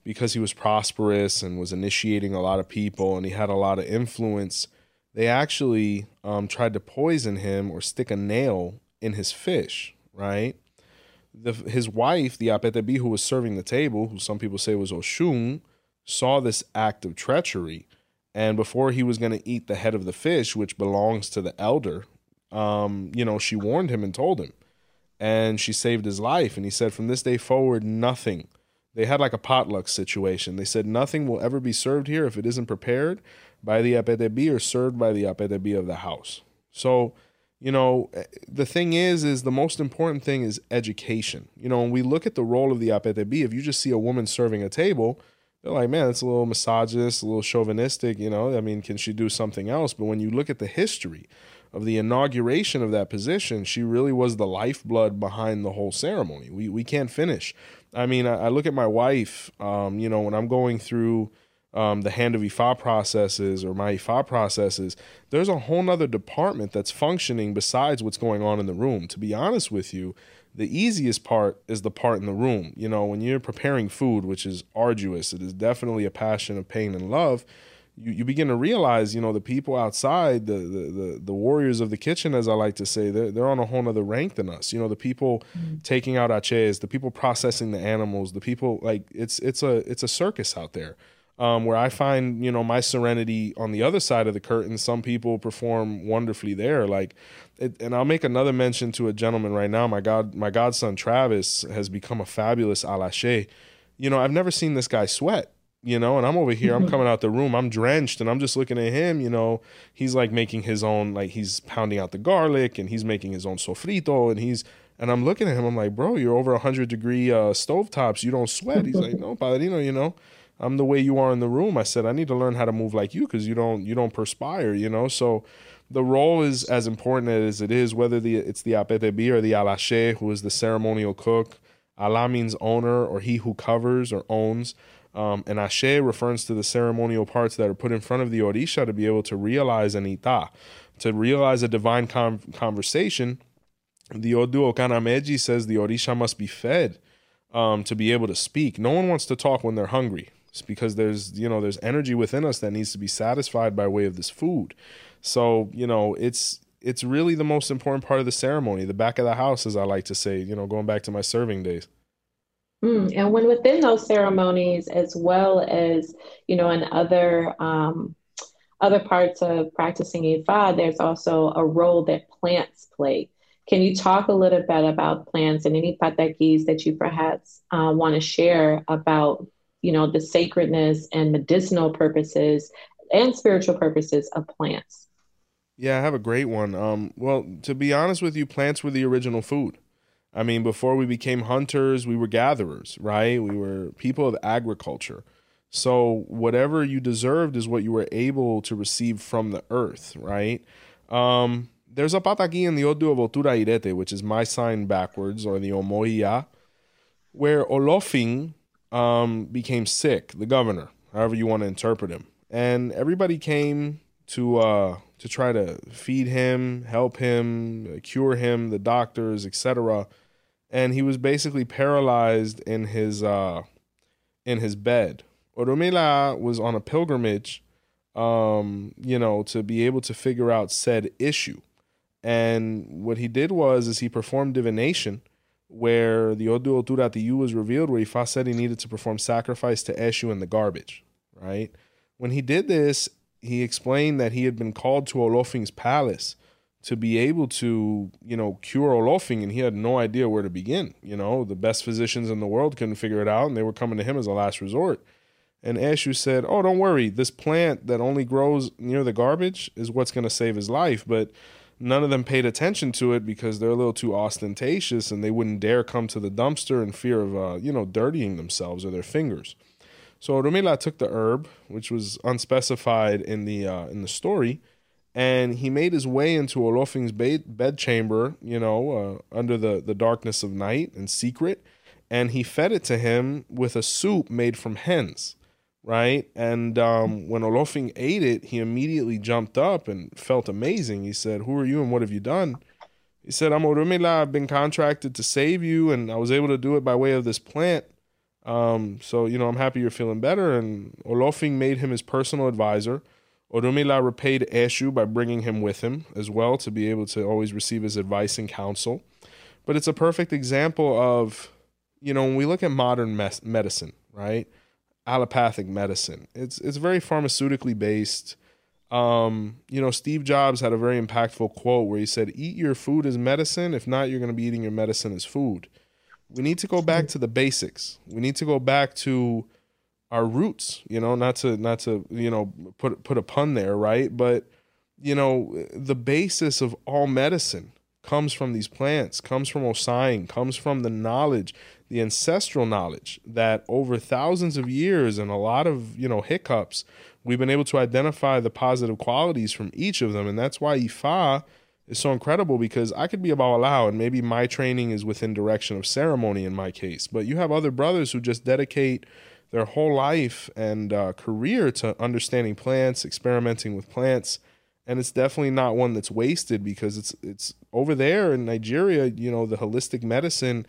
because he was prosperous and was initiating a lot of people and he had a lot of influence. They actually um, tried to poison him or stick a nail in his fish, right? The, his wife, the Apetebi, who was serving the table, who some people say was Oshun, saw this act of treachery. And before he was going to eat the head of the fish, which belongs to the elder, um, you know, she warned him and told him. And she saved his life. And he said, from this day forward, nothing. They had like a potluck situation. They said, nothing will ever be served here if it isn't prepared by the Apetebi or served by the Apetebi of the house. So, you know eh, the thing is is the most important thing is education you know when we look at the role of the apetebi if you just see a woman serving a table they're like man it's a little misogynist a little chauvinistic you know? I mean can she do something else? But when you look at the history of the inauguration of that position she really was the lifeblood behind the whole ceremony. We, we can't finish. I mean i, I look at my wife um, you know when i'm going through um, the hand of IFA processes or my IFA processes, there's a whole nother department that's functioning besides what's going on in the room. To be honest with you, the easiest part is the part in the room. You know, when you're preparing food, which is arduous, it is definitely a passion of pain and love. You, you begin to realize, you know, the people outside, the, the the the warriors of the kitchen, as I like to say, they're, they're on a whole nother rank than us. You know, the people mm-hmm. taking out aches, the people processing the animals, the people like it's it's a it's a circus out there um, where I find you know my serenity on the other side of the curtain. Some people perform wonderfully there, like, it, and I'll make another mention to a gentleman right now. My god, my godson Travis has become a fabulous alache. You know, I've never seen this guy sweat. You know, and I'm over here. I'm coming out the room. I'm drenched, and I'm just looking at him. You know, he's like making his own, like he's pounding out the garlic, and he's making his own sofrito, and he's and I'm looking at him. I'm like, bro, you're over 100 degree uh, stovetops. You don't sweat. He's like, no, padrino, you know. I'm the way you are in the room. I said I need to learn how to move like you because you don't you don't perspire, you know. So the role is as important as it is, whether the it's the apetebi or the alache, who is the ceremonial cook. Ala means owner or he who covers or owns. Um, and ashe refers to the ceremonial parts that are put in front of the orisha to be able to realize an ita, to realize a divine com- conversation. The Odu Okanameji says the orisha must be fed um, to be able to speak. No one wants to talk when they're hungry. It's because there's you know there's energy within us that needs to be satisfied by way of this food. So you know it's it's really the most important part of the ceremony, the back of the house, as I like to say. You know, going back to my serving days. Mm, and when within those ceremonies, as well as you know, in other um, other parts of practicing Ifa, there's also a role that plants play. Can you talk a little bit about plants and any patakis that you perhaps uh, want to share about, you know, the sacredness and medicinal purposes and spiritual purposes of plants? Yeah, I have a great one. Um, well, to be honest with you, plants were the original food. I mean, before we became hunters, we were gatherers, right? We were people of agriculture. So whatever you deserved is what you were able to receive from the earth, right? Um, there's a pataki in the Odu of Otura Irete, which is my sign backwards, or the Omoia, where Olofin um, became sick, the governor, however you want to interpret him. And everybody came to uh, to try to feed him, help him, cure him, the doctors, etc. And he was basically paralyzed in his uh, in his bed Orunmila was on a pilgrimage, um, you know, to be able to figure out said issue. And what he did was is he performed divination where the Odu Oturatiyu was revealed, where Ifa said he needed to perform sacrifice to Eshu in the garbage, right? When he did this, he explained that he had been called to Olofin's palace to be able to, you know, cure Olofin, and he had no idea where to begin. You know, the best physicians in the world couldn't figure it out, and they were coming to him as a last resort. And Eshu said, Oh, don't worry. This plant that only grows near the garbage is what's going to save his life. But none of them paid attention to it because they're a little too ostentatious and they wouldn't dare come to the dumpster in fear of, uh, you know, dirtying themselves or their fingers. So Rumila took the herb, which was unspecified in the uh, in the story, and he made his way into Olofin's bed bedchamber, you know, uh, under the, the darkness of night in secret, and he fed it to him with a soup made from hens right? And um, when Olofin ate it, he immediately jumped up and felt amazing. He said, Who are you and what have you done? He said, I'm Orunmila. I've been contracted to save you, and I was able to do it by way of this plant. Um, so, you know, I'm happy you're feeling better. And Olofin made him his personal advisor. Orunmila repaid Eshu by bringing him with him as well to be able to always receive his advice and counsel. But it's a perfect example of, you know, when we look at modern mes- medicine, right? Allopathic medicine. It's it's very pharmaceutically based. Um, you know, Steve Jobs had a very impactful quote where he said, "Eat your food as medicine. If not, you're going to be eating your medicine as food." We need to go back to the basics. We need to go back to our roots. You know, not to not to you know put put a pun there, right? But you know, the basis of all medicine comes from these plants, comes from Osain, comes from the knowledge the ancestral knowledge that over thousands of years and a lot of you know hiccups we've been able to identify the positive qualities from each of them. And that's why ifa is so incredible because i could be a Babalawo and maybe my training is within direction of ceremony in my case. But you have other brothers who just dedicate their whole life and uh, career to understanding plants experimenting with plants. And it's definitely not one that's wasted because it's it's over there in nigeria you know the holistic medicine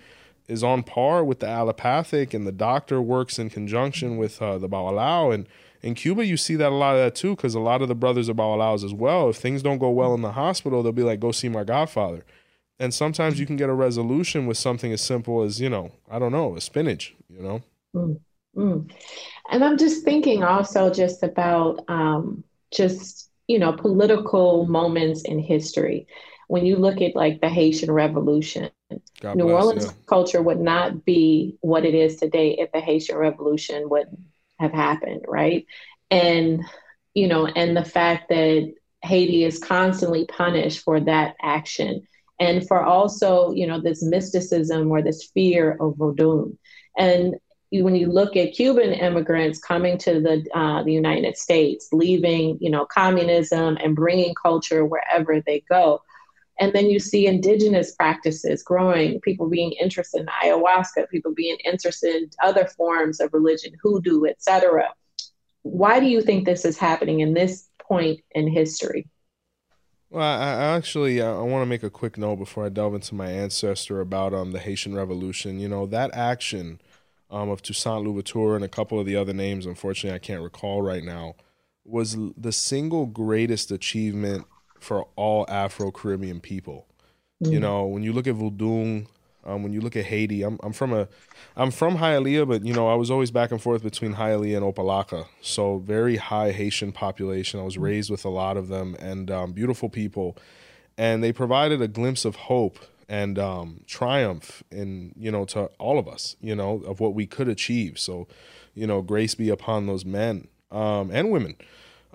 is on par with the allopathic, and the doctor works in conjunction with uh, the Babalawo. And in Cuba, you see that a lot of that too, because a lot of the brothers are Babalawos as well. If things don't go well in the hospital, they'll be like, "Go see my godfather." And sometimes you can get a resolution with something as simple as, you know, I don't know, a spinach. You know. Mm. And I'm just thinking also just about um, just you know political moments in history when you look at like the Haitian Revolution, God New bless, Orleans yeah. culture would not be what it is today if the Haitian Revolution would have happened, right? And you know, and the fact that Haiti is constantly punished for that action and for also, you know, this mysticism or this fear of Vodun. And when you look at Cuban immigrants coming to the uh, the United States, leaving, you know, communism and bringing culture wherever they go, and then you see indigenous practices growing, people being interested in ayahuasca, people being interested in other forms of religion, hoodoo, etc. Why do you think this is happening in this point in history? Well, I, I actually uh, I want to make a quick note before I delve into my ancestor about um the Haitian Revolution. You know that action um, of Toussaint Louverture and a couple of the other names, unfortunately I can't recall right now, was the single greatest achievement for all Afro Caribbean people. Mm-hmm. You know, when you look at Voodoo, Um, when you look at Haiti, I'm, I'm from a, I'm from Hialeah, but you know I was always back and forth between Hialeah and Opa-locka, so very high Haitian population. I was raised with a lot of them and um, beautiful people, and they provided a glimpse of hope and um, triumph in you know to all of us, you know, of what we could achieve. So, you know, grace be upon those men um, and women.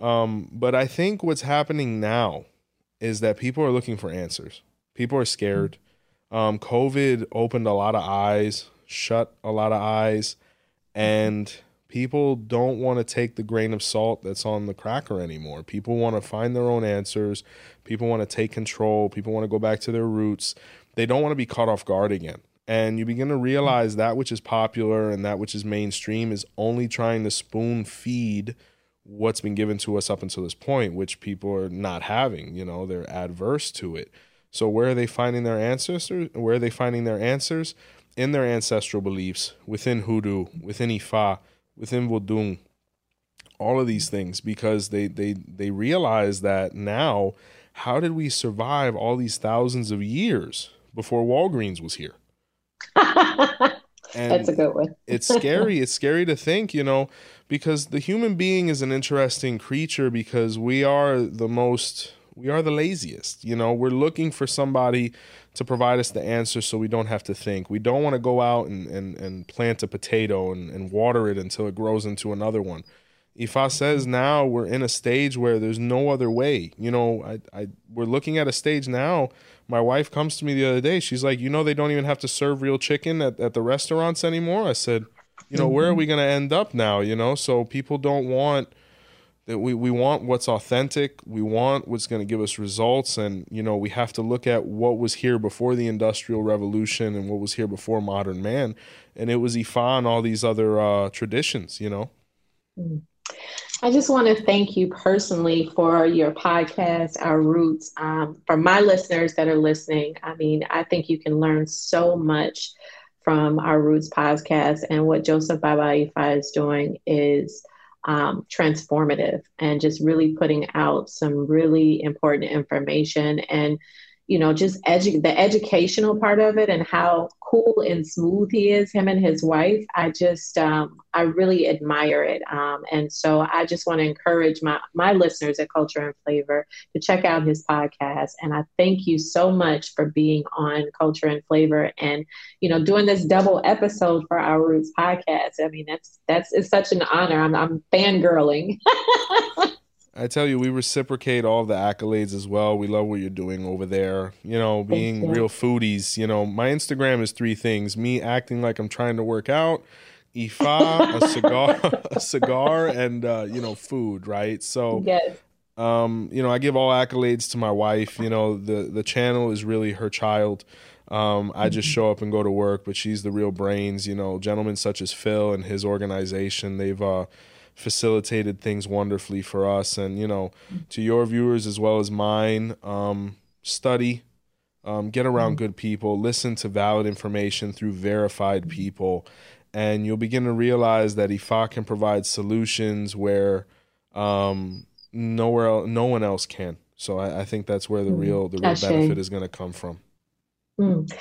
Um, but I think what's happening now is that people are looking for answers. People are scared. Um, COVID opened a lot of eyes, shut a lot of eyes, and people don't want to take the grain of salt that's on the cracker anymore. People want to find their own answers. People want to take control. People want to go back to their roots. They don't want to be caught off guard again. And you begin to realize that which is popular and that which is mainstream is only trying to spoon feed what's been given to us up until this point, which people are not having. You know, they're adverse to it. So where are they finding their ancestors? Where are they finding their answers? In their ancestral beliefs, within hoodoo, within Ifa, within Vodun, all of these things, because they they they realize that now, how did we survive all these thousands of years before Walgreens was here? And That's a good one. it's scary. It's scary to think, you know, because the human being is an interesting creature because we are the most we are the laziest. You know, we're looking for somebody to provide us the answer so we don't have to think. We don't want to go out and, and, and plant a potato and, and water it until it grows into another one. Ifa says mm-hmm. now we're in a stage where there's no other way. You know, I, I we're looking at a stage now my wife comes to me the other day. She's like, you know, they don't even have to serve real chicken at, at the restaurants anymore. I said, you know, where are we going to end up now? You know, so people don't want that we, we want what's authentic. We want what's going to give us results. And, you know, we have to look at what was here before the industrial revolution and what was here before modern man. And it was Ifa and all these other uh, traditions, you know. Mm. I just want to thank you personally for your podcast, Our Roots. Um, for my listeners that are listening, I mean, I think you can learn so much from Our Roots podcast. And what Joseph Baba Ifa is doing is um, transformative and just really putting out some really important information and you know, just edu- the educational part of it and how cool and smooth he is, him and his wife. I just, um, I really admire it. Um, and so I just want to encourage my, my listeners at Culture and Flavor to check out his podcast. And I thank you so much for being on Culture and Flavor and, you know, doing this double episode for our Roots podcast. I mean, that's, that's, it's such an honor. I'm, I'm fangirling. I tell you, we reciprocate all the accolades as well. We love what you're doing over there. You know, being you. real foodies. You know, my Instagram is three things: me acting like I'm trying to work out, Ifa, a cigar, a cigar, and uh, you know, food. Right. So, yes. um, you know, I give all accolades to my wife. You know, the the channel is really her child. Um, I just mm-hmm. show up and go to work, but she's the real brains. You know, gentlemen such as Phil and his organization, they've uh, facilitated things wonderfully for us. And, you know, to your viewers as well as mine, um, study, um, get around good people, listen to valid information through verified people, and you'll begin to realize that Ifa can provide solutions where um, nowhere no one else can. So I, I think that's where the mm-hmm. real the real benefit is going to come from. Mm.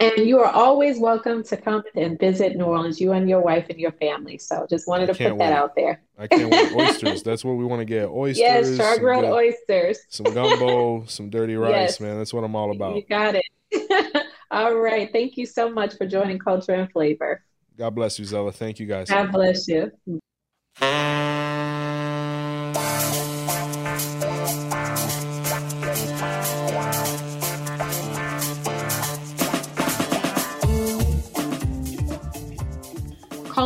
And you are always welcome to come and visit New Orleans, you and your wife and your family. So just wanted to put that out there. I can't wait. Oysters. That's what we want to get. Oysters. Yes, char grilled oysters. Some gumbo, some dirty rice, yes. man. That's what I'm all about. You got it. all right. Thank you so much for joining Culture and Flavor. God bless you, Zella. Thank you guys. God bless you.